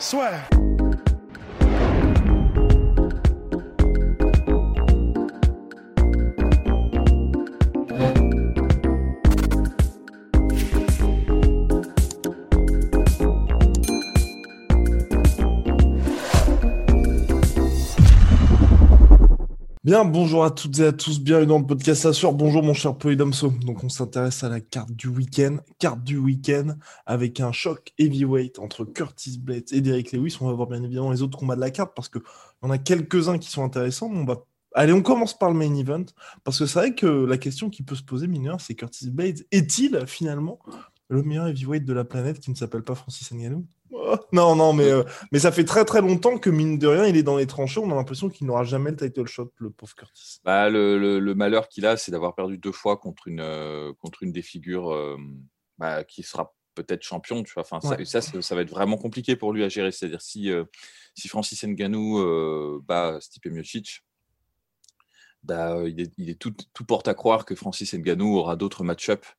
Soit. Bonjour à toutes et à tous, bienvenue dans le podcast Assure. Bonjour mon cher Polydomso. Donc on s'intéresse à la carte du week-end. Carte du week-end avec un choc heavyweight entre Curtis Blades et Derek Lewis. On va voir bien évidemment les autres combats de la carte parce qu'il y a quelques-uns qui sont intéressants. on va... Allez, on commence par le main event parce que c'est vrai que la question qui peut se poser, mineur, c'est Curtis Blades est-il finalement le meilleur heavyweight de la planète qui ne s'appelle pas Francis Ngannou Oh, non, non, mais, euh, mais ça fait très très longtemps que mine de rien, il est dans les tranchées. On a l'impression qu'il n'aura jamais le title shot, le pauvre Curtis. Bah, le, le, malheur qu'il a, c'est d'avoir perdu deux fois contre une, euh, contre une des figures euh, bah, qui sera peut-être champion. Tu vois. Enfin, ça, ça, ça, va être vraiment compliqué pour lui à gérer. C'est-à-dire si, si Francis Ngannou bat Stipe Miocic, bah, il, est, il est tout, tout, porte à croire que Francis Ngannou aura d'autres match-ups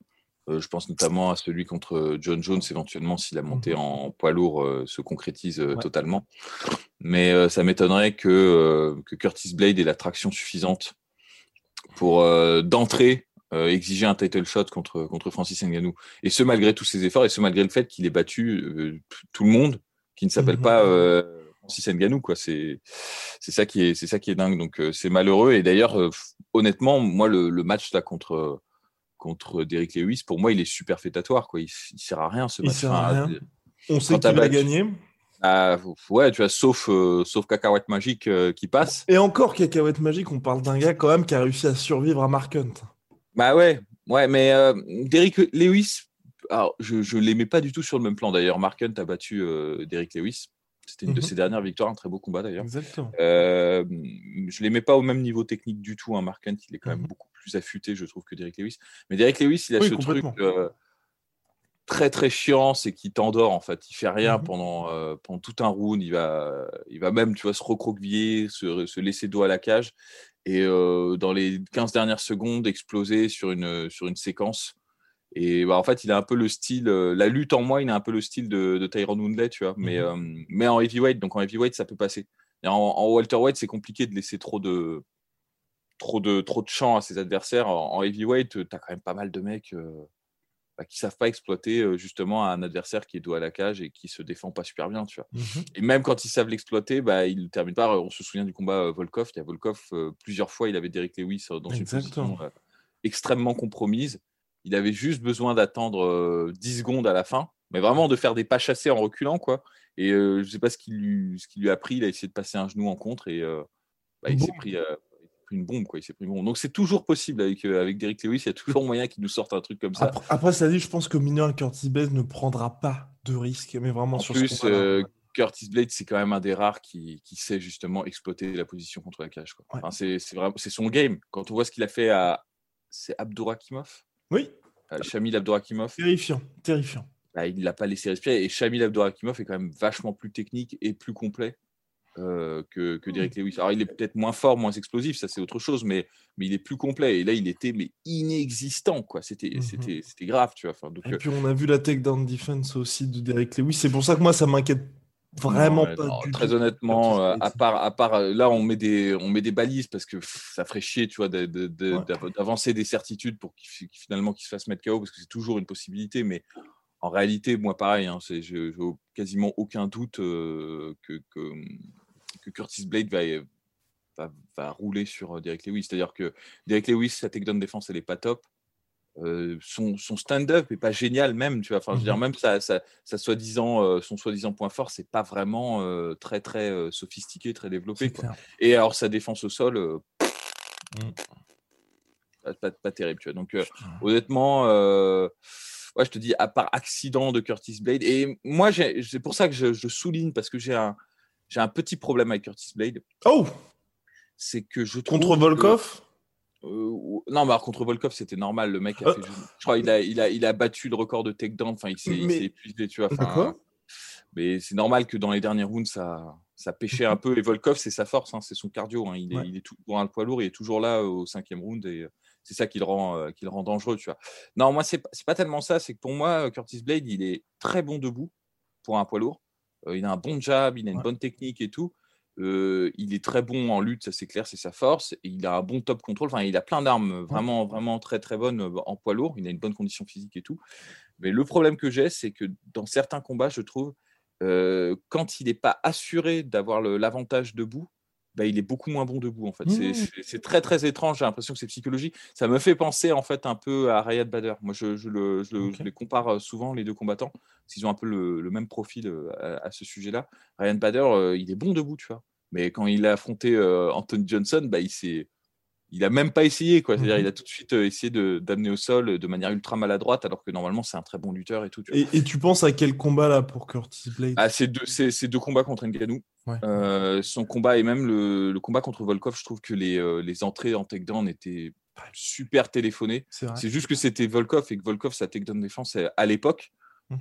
je pense notamment à celui contre euh, John Jones, éventuellement, si la montée mmh en poids lourd euh, se concrétise totalement. Mais ça m'étonnerait que, que, Curtis Blade ait l'attraction suffisante pour, d'entrée, exiger un title shot contre, contre Francis Ngannou. Et ce, malgré tous ses efforts, et ce, malgré le fait qu'il ait battu tout le monde qui ne s'appelle mmh pas Francis Ngannou. Quoi. C'est, c'est, ça qui est, c'est ça qui est dingue. Donc, c'est malheureux. Et d'ailleurs, honnêtement, moi, le, le match là contre contre Derrick Lewis, pour moi, il est superfétatoire. Quoi. Il, ne sert à rien ce match. On sait qu'il va gagner. Ah, ouais, tu vois, sauf, euh, sauf Cacahuète Magique euh, qui passe. Et encore Cacahuète Magique, on parle d'un gars quand même qui a réussi à survivre à Mark Hunt. Bah ouais, ouais, mais euh, Derrick Lewis, alors, je ne l'aimais pas du tout sur le même plan d'ailleurs. Mark Hunt a battu Derrick Lewis. C'était une de mhm. ses dernières victoires, un très beau combat d'ailleurs. Exactement. Euh, je l'aimais pas au même niveau technique du tout. Hein. Mark Hunt, il est quand même mhm. beaucoup plus affûté, je trouve, que Derek Lewis. Mais Derek Lewis, il a ce truc euh, très très chiant, c'est qu'il t'endort en fait. Il fait rien mhm. pendant, euh, pendant tout un round. Il va, il va même, tu vois, se recroqueviller, se, se laisser dos à la cage et euh, dans les 15 dernières secondes exploser sur une, sur une séquence. Et bah, en fait, il a un peu le style, la lutte en moi, il a un peu le style de, de Tyron Woodley, tu vois, mais, mhm. mais en heavyweight. Donc en heavyweight, ça peut passer. Et en, en welterweight, c'est compliqué de laisser trop de, trop de, trop de champs à ses adversaires. En, heavyweight, tu as quand même pas mal de mecs euh, bah, qui savent pas exploiter euh, justement un adversaire qui est dos à la cage et qui se défend pas super bien. Tu vois. Mmh et même quand ils savent l'exploiter, bah, ils ne terminent pas. On se souvient du combat euh, Volkov. Il y a Volkov, plusieurs fois, il avait Derek Lewis dans une position extrêmement compromise. Il avait juste besoin d'attendre 10 secondes à la fin, mais vraiment de faire des pas chassés en reculant. quoi. Et je sais pas ce qu'il lui a pris. Il a essayé de passer un genou en contre et bah, il s'est pris une bombe, quoi. Il s'est pris une bombe. Donc c'est toujours possible avec, euh, avec Derrick Lewis, il y a toujours moyen qu'il nous sorte un truc comme ça. Après, ça dit, je pense que mineur Curtis Blade ne prendra pas de risque, mais vraiment en sur plus, ce euh, Curtis Blade, c'est quand même un des rares qui, qui, sait justement exploiter la position contre la cage. Quoi. Enfin, c'est, son game. Quand on voit ce qu'il a fait à. C'est Abdourakimov Oui. Euh, Shamil Abdourakimov. Terrifiant, terrifiant. Bah, il ne l'a pas laissé respirer. Et Shamil Abdourakimov est quand même vachement plus technique et plus complet euh, que, que, Derek Lewis. Alors, il est peut-être moins fort, moins explosif, ça c'est autre chose, mais, mais il est plus complet. Et là, il était mais inexistant, quoi. C'était, c'était grave, tu vois. Enfin, donc, et euh puis, on a vu la takedown defense aussi de Derek Lewis. C'est pour ça que moi, ça m'inquiète vraiment pas. très honnêtement, euh, à part, à part là, on met des, on met des balises parce que ça ferait chier, tu vois, d'avancer des certitudes pour qu'il, finalement qu'il se fasse mettre KO parce que c'est toujours une possibilité, mais en réalité, moi, pareil, hein, je n'ai quasiment aucun doute que, que, que Curtis Blade va, va, rouler sur euh, Derek Lewis. C'est-à-dire que Derek Lewis, sa takedown défense, elle n'est pas top. Euh, son, son stand-up est pas génial même, tu vois. Enfin, je veux dire, mhm. même ça, ça, soi-disant, euh, son soi-disant point fort, c'est pas vraiment très très sophistiqué, très développé. Et alors sa défense au sol, mm. pas, pas, terrible, tu vois. Donc honnêtement, ouais, je te dis, à part accident de Curtis Blade. Et moi, c'est pour ça que je, souligne, parce que j'ai un, un petit problème avec Curtis Blade. Oh C'est que je trouve. Contre Volkov? Euh, non, mais contre Volkov, c'était normal. Le mec a fait. Je crois il a, il, a, il a battu le record de takedown. Enfin, il s'est épuisé, tu vois. mais c'est normal que dans les derniers rounds, ça, ça pêchait un peu. Et Volkov, c'est sa force, hein, c'est son cardio. Hein. Il, est, il est tout, pour un poids lourd, il est toujours là au cinquième round. Et c'est ça qui le rend, euh, qui le rend dangereux, tu vois. Non, moi, c'est pas tellement ça. C'est que pour moi, Curtis Blade, il est très bon debout pour un poids lourd. Euh, il a un bon jab, il a une bonne technique et tout. Euh, il est très bon en lutte, ça c'est clair, c'est sa force. Et il a un bon top control. Enfin, il a plein d'armes vraiment, vraiment très, très bonnes en poids lourd. Il a une bonne condition physique et tout. Mais le problème que j'ai, c'est que dans certains combats, je trouve, quand il n'est pas assuré d'avoir l'avantage debout, bah, il est beaucoup moins bon debout en fait. Mmh. C'est très très étrange, j'ai l'impression que c'est psychologique. Ça me fait penser en fait un peu à Rayad Bader. Moi je, le, les compare souvent les deux combattants, s'ils ont un peu le, même profil à, ce sujet-là. Ryan Bader, il est bon debout, tu vois. Mais quand il a affronté Anthony Johnson, bah, il s'est il a même pas essayé quoi. C'est-à-dire, il a tout de suite essayé d'amener au sol de manière ultra maladroite, alors que normalement c'est un très bon lutteur et tout. et, tu penses à quel combat là pour Curtis Blade? Ah, c'est deux, deux, combats contre Ngannou. Euh, son combat et même le, combat contre Volkov, je trouve que les, euh, les entrées en takedown étaient super téléphonées. C'est juste que c'était Volkov et que Volkov sa takedown défense à l'époque. Mmh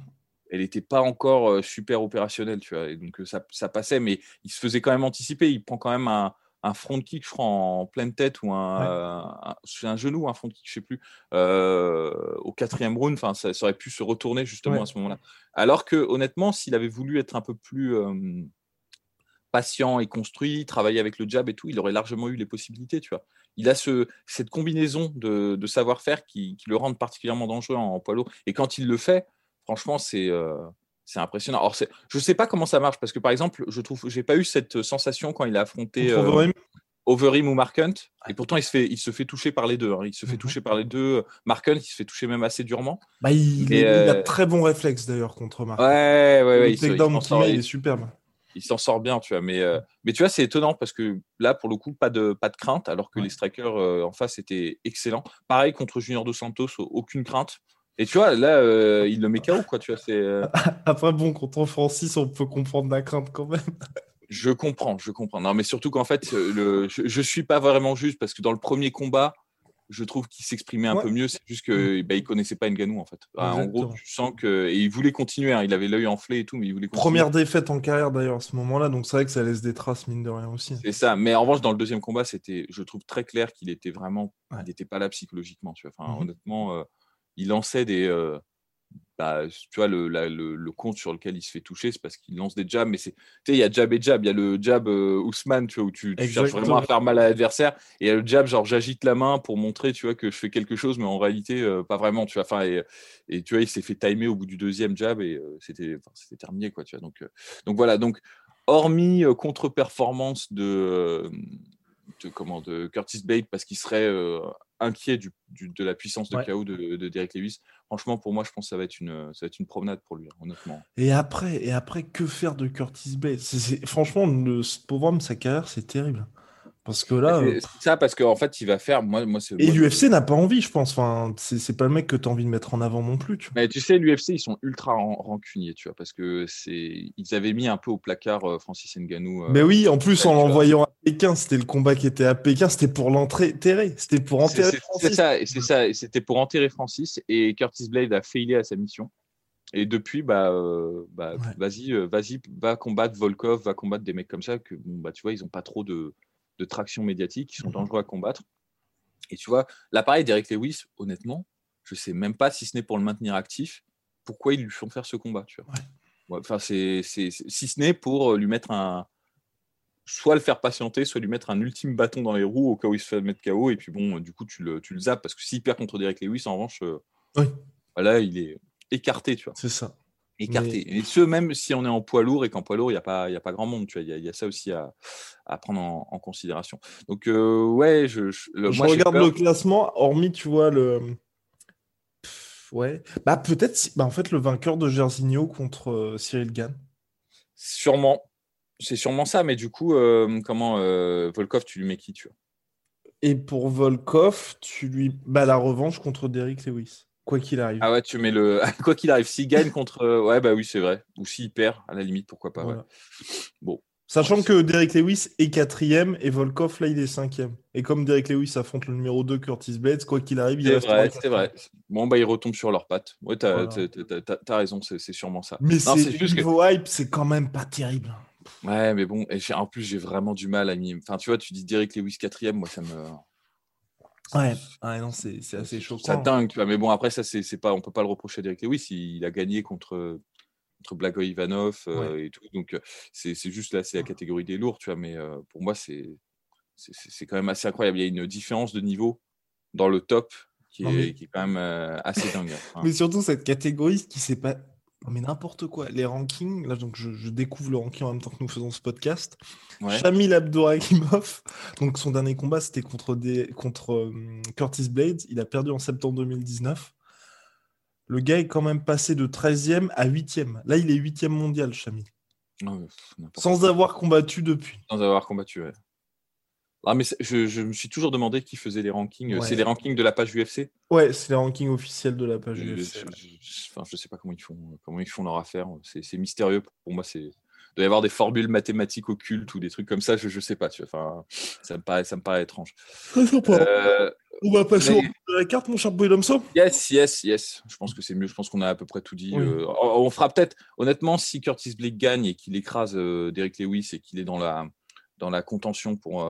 elle n'était pas encore euh, super opérationnelle, tu vois. Et donc ça, ça, passait, mais il se faisait quand même anticiper. Il prend quand même un, un front kick, je crois, en pleine tête ou un, un, genou, un front kick, je sais plus, euh, au quatrième round. Enfin, ça, aurait pu se retourner justement à ce moment-là. Alors que honnêtement, s'il avait voulu être un peu plus patient et construit, travailler avec le jab et tout, il aurait largement eu les possibilités, tu vois. Il a ce, cette combinaison de, savoir-faire qui, le rend particulièrement dangereux en, poids lourd. Et quand il le fait, franchement, c'est c'est impressionnant. Alors, je ne sais pas comment ça marche parce que par exemple, je trouve, j'ai pas eu cette sensation quand il a affronté euh, Overeem? Ou Mark Hunt. Et pourtant, il se fait, il se fait toucher par les deux. Hein. Il se fait mhm. toucher par les deux. Mark Hunt, il se fait toucher même assez durement. Bah, il, il, a euh, très bon réflexe d'ailleurs contre Mark. Ouais, ouais, ouais. il, il, est superbe. Il s'en sort bien, tu vois. Mais, euh, mais tu vois, c'est étonnant parce que là, pour le coup, pas de, pas de crainte, alors que les strikers en face étaient excellents. Pareil contre Junior Dos Santos, aucune crainte. Et tu vois, là, euh, il le met KO, quoi. Tu vois, c'est. Euh, Après, bon, contre Francis, on peut comprendre la crainte quand même. je comprends, je comprends. Non, mais surtout qu'en fait, euh, le... je, ne suis pas vraiment juste parce que dans le premier combat, je trouve qu'il s'exprimait un peu mieux. C'est juste que mm. bah, il connaissait pas Nganou en fait. en gros, tu sens que et il voulait continuer. Hein. Il avait l'œil enflé et tout, mais il voulait. Continuer. Première défaite en carrière d'ailleurs à ce moment-là, donc c'est vrai que ça laisse des traces mine de rien aussi. C'est ça. Mais en revanche, dans le deuxième combat, c'était, je trouve très clair qu'il était vraiment, il n'était pas là psychologiquement. Tu vois. Enfin, mm-hmm. honnêtement il lançait des. Euh, bah, tu vois, le, le, compte sur lequel il se fait toucher, c'est parce qu'il lance des jabs. Mais c'est, tu sais, il y a jab et jab. Il y a le jab euh, Ousmane, tu vois, où tu, cherches vraiment à faire mal à l'adversaire. Et il y a le jab, genre, j'agite la main pour montrer, tu vois, que je fais quelque chose, mais en réalité, euh, pas vraiment, tu vois. Enfin, et, tu vois, il s'est fait timer au bout du deuxième jab et c'était, c'était terminé, quoi, tu vois. Donc, donc voilà. Donc, hormis contre-performance de, de, comment, de Curtis Bate parce qu'il serait inquiet du, de la puissance de KO de, de, Derek Lewis. Franchement, pour moi, je pense que ça va être une, ça va être une promenade pour lui, honnêtement. Et après, et après que faire de Curtis Bates Franchement, le, pauvre homme, sa carrière, c'est terrible. Parce que là. C'est euh, ça, parce qu'en fait, il va faire. Moi, moi, et l'UFC n'a pas envie, je pense. Enfin, c'est pas le mec que tu as envie de mettre en avant non plus. Tu Mais tu sais, l'UFC, ils sont ultra rancuniers, tu vois, parce que c'est. Ils avaient mis un peu au placard euh, Francis Ngannou. Euh, Mais oui, en plus, en l'envoyant à Pékin, c'était le combat qui était à Pékin, c'était pour l'enterrer. C'était pour enterrer Francis. C'est ça, c'est ça. C'était pour enterrer Francis. Et Curtis Blade a failli à sa mission. Et depuis, bah, bah vas-y, vas-y, va combattre Volkov, va combattre des mecs comme ça que, bon, bah, tu vois, ils ont pas trop de de traction médiatique qui sont mhm. dangereux à combattre. Et tu vois, l'appareil d'Eric Lewis, honnêtement, je sais même pas si ce n'est pour le maintenir actif, pourquoi ils lui font faire ce combat. Tu vois. enfin, c'est, si ce n'est pour euh, lui mettre un. Soit le faire patienter, soit lui mettre un ultime bâton dans les roues au cas où il se fait mettre KO. Et puis bon, du coup, tu le, tu le zappes parce que s'il perd contre Derek Lewis, en revanche, euh, voilà, il est écarté. tu vois. C'est ça écarté. Et ce, même si on est en poids lourd et qu'en poids lourd, il n'y a, pas, a pas grand monde. Tu vois, il y, a ça aussi à, à prendre en, considération. Donc, euh, ouais, je, je, regarde le classement, hormis, tu vois, le. ouais. Bah, peut-être, bah, en fait, le vainqueur de Gersigno contre euh, Cyril Gann. Sûrement. C'est sûrement ça, mais du coup, euh, comment Volkov, tu lui mets qui, tu vois? Et pour Volkov, tu lui. Bah, la revanche contre Derrick Lewis. Quoi qu'il arrive. Ah ouais, tu mets le. Quoi qu'il arrive, s'il gagne contre. Ouais, bah oui, c'est vrai. Ou s'il perd, à la limite, pourquoi pas. Ouais. Bon. Sachant que Derek Lewis est quatrième et Volkov, là, il est cinquième. Et comme Derek Lewis affronte le numéro 2, Curtis Blades, quoi qu'il arrive, il reste vrai, C'est vrai. Bon, bah, ils retombent sur leurs pattes. Ouais, t'as as, raison, c'est sûrement ça. Mais c'est juste niveau hype, c'est quand même pas terrible. Ouais, mais bon, et en plus, j'ai vraiment du mal à m'y. Enfin, tu vois, tu dis Derek Lewis quatrième, moi, ça me. Ouais, non, c'est assez choquant. Ça dingue, tu vois. Mais bon, après, ça, c'est pas, on peut pas le reprocher à Derek Lewis. Il, a gagné contre, contre Blago Ivanov euh, et tout. Donc, euh, c'est juste là, c'est la catégorie des lourds, tu vois. Mais euh, pour moi, c'est quand même assez incroyable. Il y a une différence de niveau dans le top qui, est, qui est, quand même assez dingue. Hein. Mais surtout, cette catégorie qui s'est pas mais n'importe quoi. Les rankings, là, donc je, découvre le ranking en même temps que nous faisons ce podcast. Ouais. Shamil donc son dernier combat, c'était contre, des, contre euh, Curtis Blades. Il a perdu en septembre 2019. Le gars est quand même passé de 13e à 8e. Là, il est 8e mondial, Shamil. Sans avoir combattu depuis. Sans avoir combattu, ouais. Ah, mais je, me suis toujours demandé qui faisait les rankings. C'est les rankings de la page UFC Ouais, c'est les rankings officiels de la page UFC. Je, enfin, je sais pas comment ils font, comment ils font leur affaire. C'est mystérieux. Pour moi, c'est il doit y avoir des formules mathématiques occultes ou des trucs comme ça. Je, ne sais pas. Tu enfin, ça me paraît, ça me paraît étrange. Euh, on va passer à la carte, mon cher Boydomso. Yes, yes, yes. Je pense que c'est mieux. Je pense qu'on a à peu près tout dit. Euh, on fera peut-être, honnêtement, si Curtis Blake gagne et qu'il écrase euh, Derek Lewis et qu'il est dans la dans la contention pour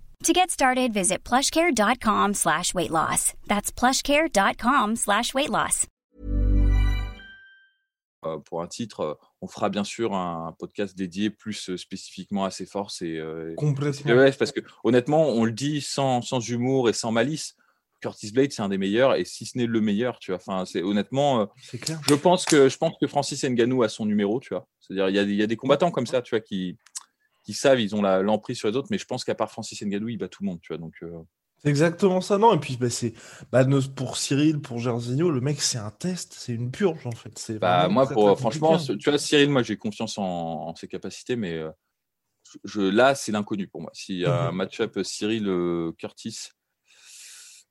To get started, visit plushcare.com slash weight loss. That's plushcare.com slash weight loss. Euh, pour un titre, euh, on fera bien sûr un podcast dédié plus euh, spécifiquement à ses forces. Et, Complètement. parce que honnêtement, on le dit sans, sans humour et sans malice. Curtis Blade, c'est un des meilleurs, et si ce n'est le meilleur, tu vois. Enfin, c'est honnêtement, clair. je pense que je pense que Francis Ngannou a son numéro, tu vois. C'est-à-dire, il y, y, a des combattants comme ça, tu vois, qui, qui savent, ils ont l'emprise sur les autres, mais je pense qu'à part Francis Ngannou, il bat tout le monde, tu vois. Donc, euh. C'est exactement ça, non Et puis, bah, c'est bah, pour Cyril, pour Jairzinho, le mec, c'est un test, c'est une purge, en fait. Bah, moi, pour, franchement, tu vois, Cyril, moi, j'ai confiance en, ses capacités, mais euh, je, là, c'est l'inconnu pour moi. S'il y a un mhm. match-up Cyril-Curtis,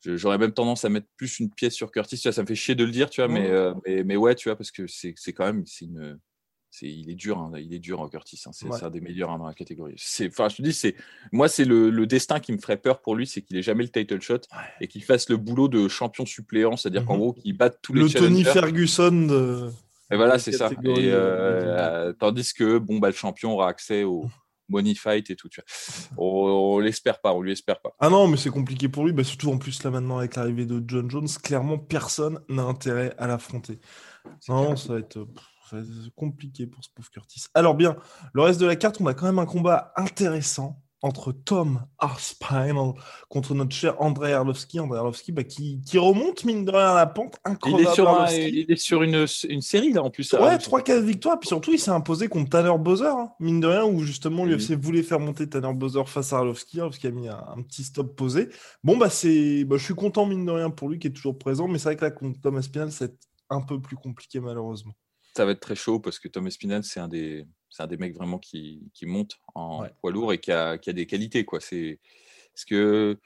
j'aurais même tendance à mettre plus une pièce sur Curtis. Tu vois, ça me fait chier de le dire, tu vois, mais, euh, mais, mais, ouais, tu vois, parce que c'est quand même c'est une, il est dur, hein, il est dur, Curtis. Hein, c'est un des meilleurs hein, dans la catégorie. Enfin, je te dis, c'est moi, c'est le, destin qui me ferait peur pour lui, c'est qu'il ait jamais le title shot et qu'il fasse le boulot de champion suppléant, c'est-à-dire qu'en mmh gros, qu'il batte tous les le Tony Ferguson. De... Et voilà, c'est ça. Et, euh, tandis que bon, bah, le champion aura accès au mmh. money fight et tout. Tu vois. On, l'espère pas, on lui espère pas. Ah non, mais c'est compliqué pour lui. Bah, surtout en plus là maintenant avec l'arrivée de John Jones, clairement personne n'a intérêt à l'affronter. Non, ça va être compliqué pour ce pauvre Curtis. Alors bien, le reste de la carte, on a quand même un combat intéressant entre Tom Arspine contre notre cher André Arlovski. André Arlovski bah, qui, remonte, mine de rien, à la pente. Incroyable. Il est sur, une, série, là, en plus. Ouais, 3-4 victoires. Puis surtout, il s'est imposé contre Tanner Bowser, hein, mine de rien, où justement l'UFC voulait faire monter Tanner Bowser face à Arlovski, parce qu'il a mis un, petit stop posé. Bon, bah, c'est, bah, je suis content, mine de rien, pour lui, qui est toujours présent. Mais c'est vrai que là, contre Tom Aspinall, c'est un peu plus compliqué, malheureusement ça va être très chaud parce que Tom Espinal, c'est un des, c'est un des mecs vraiment qui, qui monte en poids lourd et qui a, qui a des qualités. Quoi. C'est, parce que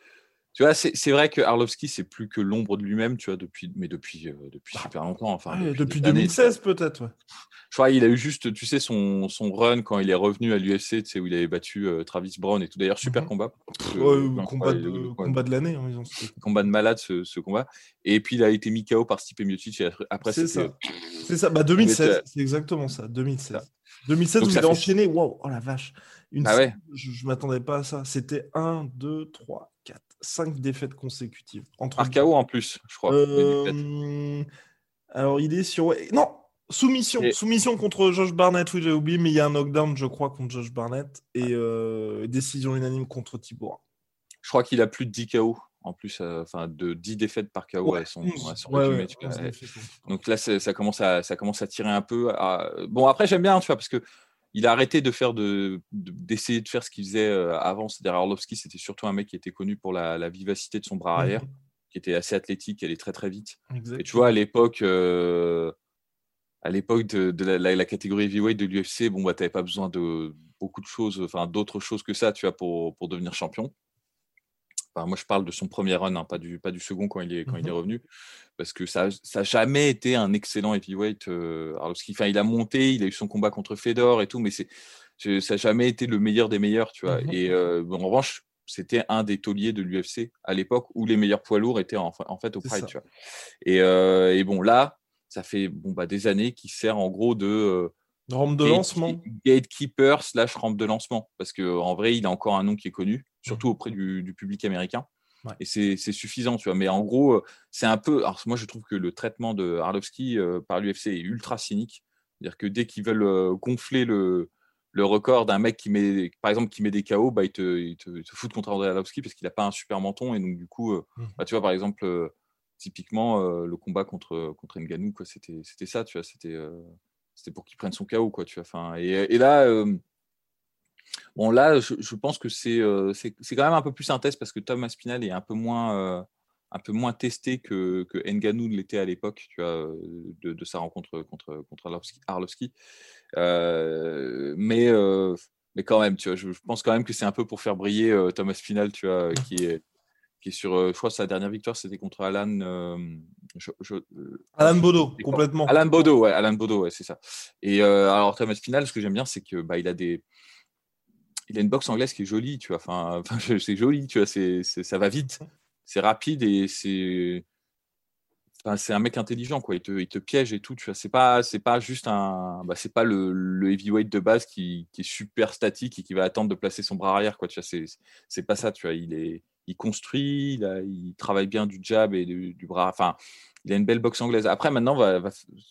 tu vois, c'est vrai que Arlovski, c'est plus que l'ombre de lui-même, tu vois, depuis, mais depuis, euh, depuis bah, super longtemps. Enfin, depuis, 2016 peut-être. Ouais. Je crois qu'il a eu juste, tu sais, son, son run quand il est revenu à l'UFC, tu sais, où il avait battu euh, Travis Brown et tout. D'ailleurs, super mhm. combat. combat, de, combat de l'année. Hein, combat de malade, ce, ce, combat. Et puis, il a été mis KO par Stipe Miocic. après, c'est ça. C'est ça. Bah, 2016, c'est exactement ça. 2016. 2016, vous avez enchaîné. Wow, oh la vache. Une ah ouais. Je ne m'attendais pas à ça. C'était 1, 2, 3, 4 cinq défaites consécutives. Entre Arcao en plus, je crois. Euh, alors, il est sur. Non, soumission. Soumission contre Josh Barnett, oui, j'ai oublié, mais il y a un knockdown, je crois, contre Josh Barnett. Et euh, décision unanime contre Thibaut. Je crois qu'il a plus de 10 KO en plus, enfin de 10 défaites par KO à son, résumé, Donc là, ça commence, à, ça commence à tirer un peu. Bon, après, j'aime bien, tu vois, parce que il a arrêté de faire de, d'essayer de, faire ce qu'il faisait avant. C'est-à-dire, Arlovski, c'était surtout un mec qui était connu pour la, vivacité de son bras arrière, mmh qui était assez athlétique, qui allait très très vite. Et tu vois, à l'époque, à l'époque de, la, catégorie heavyweight de l'UFC, bon, bah, tu n'avais pas besoin de beaucoup de choses, enfin d'autres choses que ça, tu vois, pour, pour devenir champion. Enfin, moi, je parle de son premier run, hein, pas, du, pas du second quand il est, quand il est mmh revenu, parce que ça n'a jamais été un excellent heavyweight. Euh, enfin, il a monté, il a eu son combat contre Fedor et tout, mais c'est, ça n'a jamais été le meilleur des meilleurs, tu vois. Mmh et euh, en revanche, c'était un des tauliers de l'UFC à l'époque où les meilleurs poids lourds étaient en, en fait au Pride, tu vois. Et, euh, et, bon, là, ça fait bon, bah, des années qu'il sert en gros de. Euh, rampe de lancement. Gatekeeper slash rampe de lancement. Parce qu'en vrai, il a encore un nom qui est connu, surtout auprès du, public américain. Et c'est suffisant, tu vois. Mais en gros, euh, c'est un peu. Alors, moi, je trouve que le traitement de Arlovski euh, par l'UFC est ultra cynique. C'est-à-dire que dès qu'ils veulent gonfler le, le record d'un mec qui met, par exemple, qui met des KO, bah, il, te, il, te, fout contre André Arlovski parce qu'il n'a pas un super menton. Et donc, du coup, mmh. bah, tu vois, par exemple, typiquement, le combat contre, contre Nganou, c'était ça, tu vois, c'était, c'était pour qu'il prenne son KO, quoi, tu vois. Et, là, bon, là, je, pense que c'est, c'est, quand même un peu plus test parce que Thomas Spinal est un peu moins, un peu moins testé que, que Nganou l'était à l'époque, tu vois, de, sa rencontre contre, contre Arlovski. mais, mais quand même, tu vois, je, pense quand même que c'est un peu pour faire briller Thomas Spinal, tu vois, qui est qui est sur, euh, je crois, sa dernière victoire, c'était contre Alan. Euh, euh, Alan Bodo, complètement. Alan Bodo, ouais, Alan Bodo, ouais, c'est ça. Et alors, Thomas Final, ce que j'aime bien, c'est que bah, il a des, il a une boxe anglaise qui est jolie, tu vois. Enfin, enfin c'est joli, tu vois. C'est, ça va vite, c'est rapide et c'est, enfin, c'est un mec intelligent, quoi. Il te, il te piège et tout, tu vois. C'est pas, c'est pas juste un, bah, c'est pas le, le, heavyweight de base qui, qui, est super statique et qui va attendre de placer son bras arrière, quoi. Tu vois, c'est, c'est pas ça, tu vois. Il est il construit, il, travaille bien du jab et du, bras. Enfin, il a une belle boxe anglaise. Après, maintenant,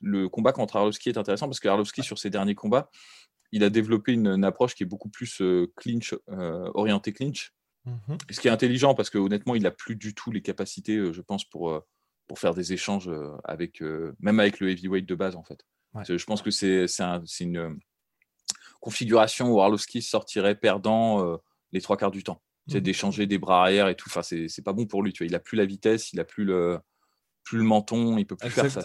le combat contre Arlovski est intéressant parce que Arlovski, sur ses derniers combats, il a développé une, approche qui est beaucoup plus euh, clinch, euh, orientée clinch. Mmh ce qui est intelligent parce que honnêtement, il n'a plus du tout les capacités, euh, je pense, pour, pour faire des échanges avec, même avec le heavyweight de base, en fait. Je pense que c'est une configuration où Arlovski sortirait perdant les trois quarts du temps. Mmh. d'échanger des bras arrière et tout. Enfin, c'est pas bon pour lui. Tu vois. Il a plus la vitesse, il a plus le, plus le menton, il peut plus faire ça.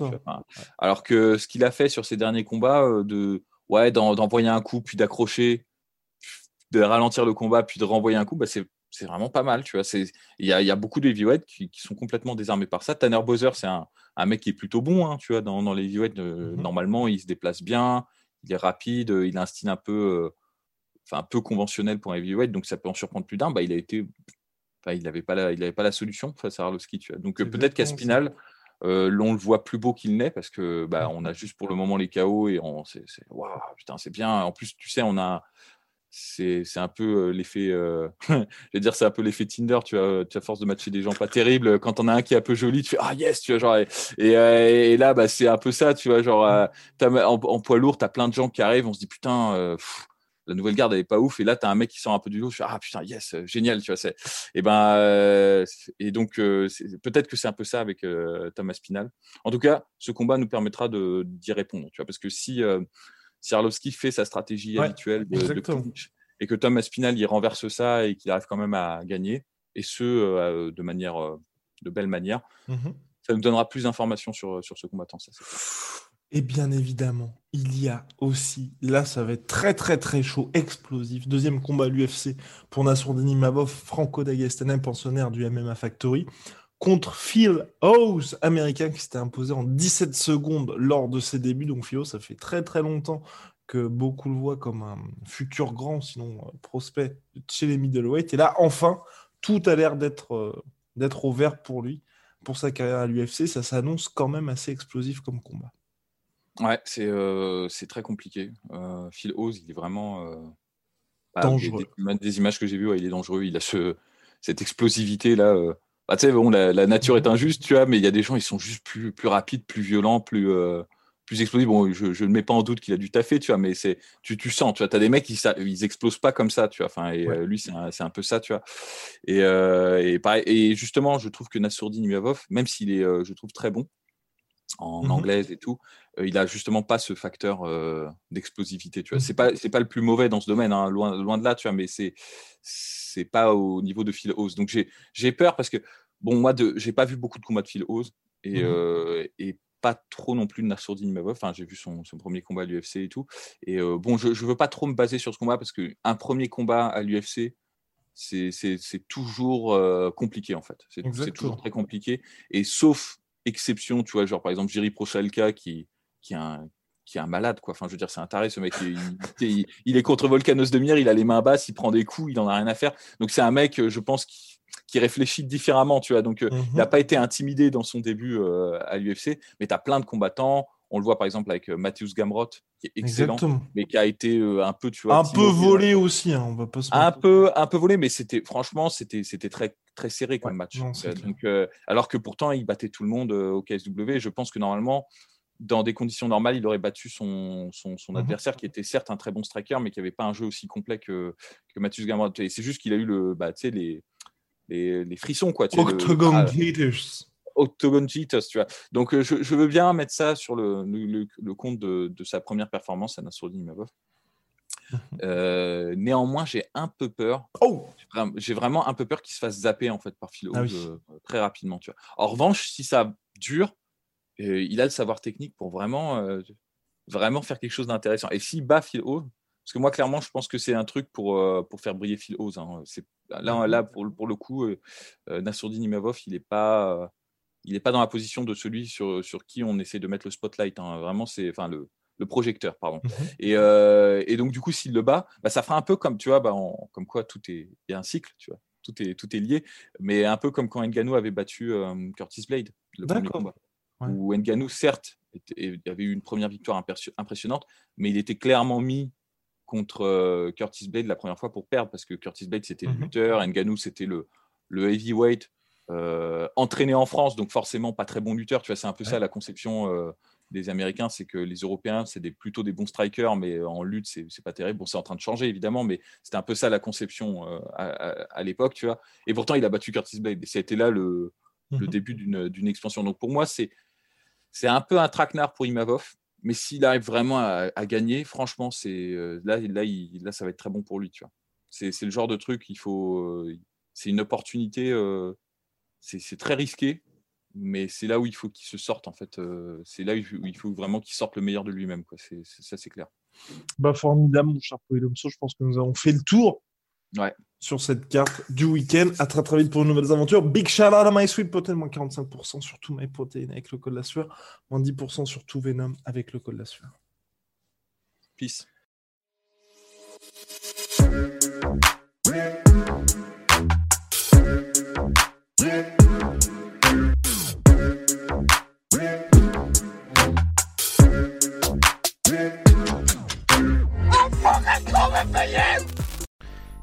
alors que ce qu'il a fait sur ses derniers combats, euh, de ouais, d'envoyer un coup, puis d'accrocher, de ralentir le combat, puis de renvoyer un coup, bah, c'est vraiment pas mal. Tu vois, il y a, y a, beaucoup de heavyweights qui, qui, sont complètement désarmés par ça. Tanner Bowser, c'est un, un, mec qui est plutôt bon, hein, tu vois, dans, dans les heavyweights. Euh, mmh normalement, il se déplace bien, il est rapide, il a un style un peu euh, enfin, un peu conventionnel pour un heavyweight, donc ça peut en surprendre plus d'un, bah, il a été. il n'avait pas, la, il pas la solution face à Arlovski. Tu vois. Donc peut-être qu'à Spinal, euh, l'on le voit plus beau qu'il n'est parce que bah, on a juste pour le moment les KO et on, c'est, putain, c'est bien. En plus, tu sais, on a. C'est, un peu euh, l'effet. Euh, je vais dire, c'est un peu l'effet Tinder. Tu as, tu as force de matcher des gens pas terribles. Quand on a un qui est un peu joli, tu fais Ah yes, tu vois, genre. Et, et, là, bah, c'est un peu ça, tu vois, genre, en, en, poids lourd, tu as plein de gens qui arrivent, on se dit Putain, la nouvelle garde elle est pas ouf et là tu as un mec qui sort un peu du lot je fais, ah putain yes euh, génial tu vois c'est et ben euh, et donc euh, peut-être que c'est un peu ça avec Thomas Spinal. En tout cas ce combat nous permettra de d'y répondre tu vois parce que si si Arlovski fait sa stratégie habituelle de, et que Thomas Spinal il renverse ça et qu'il arrive quand même à gagner et ce de manière de belle manière mmh ça nous donnera plus d'informations sur sur ce combattant ça et bien évidemment, il y a aussi, là ça va être très très très chaud, explosif, deuxième combat à l'UFC pour Nassourdini Mabov, Franco Dagestanem, pensionnaire du MMA Factory, contre Phil House, américain qui s'était imposé en 17 secondes lors de ses débuts. Donc Phil ça fait très très longtemps que beaucoup le voient comme un futur grand, sinon euh, prospect chez les middleweight. Et là, enfin, tout a l'air d'être euh, au vert pour lui, pour sa carrière à l'UFC. Ça s'annonce quand même assez explosif comme combat. Ouais, c'est euh, très compliqué. Euh, Phil Oz, il est vraiment euh, bah, dangereux. Des, images que j'ai vues, il est dangereux. Il a ce, cette explosivité là. Bah, tu sais, bon, la, nature est injuste, tu vois, mais il y a des gens, ils sont juste plus, plus rapides, plus violents, plus, plus explosif. Bon, je ne mets pas en doute qu'il a dû taffer, tu vois, mais c'est, tu, tu sens, tu vois, as des mecs qui ils explosent pas comme ça, tu vois. Enfin, et lui, c'est un, un, peu ça, tu vois. Et, et, pareil, et justement, je trouve que Nassourdine Nuavov, même s'il est, je trouve, très bon, en mmh anglaise et tout, il a justement pas ce facteur d'explosivité. Tu vois, mmh. c'est pas c'est pas le plus mauvais dans ce domaine, hein, loin loin de là, tu vois, mais c'est c'est pas au niveau de Phil Hose. Donc j'ai peur parce que bon moi de j'ai pas vu beaucoup de combats de Phil Hose et, mmh et pas trop non plus de Nassourdine Mavov. Enfin, j'ai vu son, son, premier combat à l'UFC et tout. Et bon, je, je veux pas trop me baser sur ce combat parce qu'un premier combat à l'UFC, c'est toujours compliqué en fait. C'est toujours très compliqué. Et sauf exception, tu vois, genre par exemple Jiri Prochalka qui, qui, est un, qui est un malade, quoi. Enfin, je veux dire, c'est un taré, ce mec. Il, il, est contre Volcanos de Mire, il a les mains basses, il prend des coups, il en a rien à faire. Donc, c'est un mec, je pense, qui, qui réfléchit différemment, tu vois. Donc, euh, il n'a mhm. pas été intimidé dans son début euh, à l'UFC, mais tu as plein de combattants. On le voit par exemple avec euh, Matthews Gamrot, qui est excellent, mais qui a été un peu, tu vois, un peu volé aussi. Hein, on va pas un peu, un peu volé, mais c'était franchement, c'était, c'était très, très serré comme match. donc, alors que pourtant, il battait tout le monde au KSW. Je pense que normalement, dans des conditions normales, il aurait battu son, son, mmh adversaire, qui était certes un très bon striker, mais qui n'avait pas un jeu aussi complet que, que Gamrot. Et c'est juste qu'il a eu le, bah, les, les, les, frissons. Quoi, Octagon Jitters, tu vois. Donc, euh, je, je, veux bien mettre ça sur le, le, le compte de, de, sa première performance à Nassourdine Mavov. Mmh euh, néanmoins, j'ai un peu peur. Oh j'ai vraiment un peu peur qu'il se fasse zapper en fait par Philo ah euh, très rapidement. Tu vois. En revanche, si ça dure, il a le savoir technique pour vraiment, euh, vraiment faire quelque chose d'intéressant. Et s'il bat Phil Hose, parce que moi, clairement, je pense que c'est un truc pour, euh, pour faire briller Phil Hose. Hein. Là, mmh là pour, pour le coup, euh, euh Nassourdine Imavov, il n'est pas, il est pas dans la position de celui sur, sur qui on essaie de mettre le spotlight. Hein. Vraiment, c'est enfin, le, le projecteur, pardon. Mmh et, et, donc, du coup, s'il le bat, bah, ça fera un peu comme, tu vois, bah, comme quoi tout est, il y a un cycle, tu vois. Tout est, tout est lié, mais un peu comme quand Ngannou avait battu Curtis Blade, le combat où Nganou, certes, avait eu une première victoire impressionnante, mais il était clairement mis contre euh, Curtis Blade la première fois pour perdre, parce que Curtis Blade, c'était le mhm. lutteur, Nganou, c'était le, le heavyweight euh, entraîné en France, donc forcément pas très bon lutteur. Tu vois, c'est un peu ça la conception euh, des Américains, c'est que les Européens, c'est des, plutôt des bons strikers, mais en lutte, c'est, pas terrible. Bon, c'est en train de changer, évidemment, mais c'était un peu ça la conception à, à l'époque, tu vois. Et pourtant, il a battu Curtis Blade, et ça a été là le, le mhm. début d'une, d'une expansion. Donc pour moi, c'est c'est un peu un traquenard pour Imavov, mais s'il arrive vraiment à, gagner, franchement, c'est euh, là, là, là, ça va être très bon pour lui. Tu vois. C'est, le genre de truc, il faut, euh, c'est une opportunité, euh, c'est, très risqué, mais c'est là où il faut qu'il se sorte en fait. c'est là où il faut vraiment qu'il sorte le meilleur de lui-même. Quoi. C'est, ça, c'est clair. Bah formidable, mon cher. Je pense que nous avons fait le tour. Ouais sur cette carte du week-end. À très très vite pour de nouvelles aventures. Big shout out à My Sweet Protein, moins 45% sur tout My Protein avec le code la sueur, moins 10% sur tout Venom avec le code la sueur. Peace.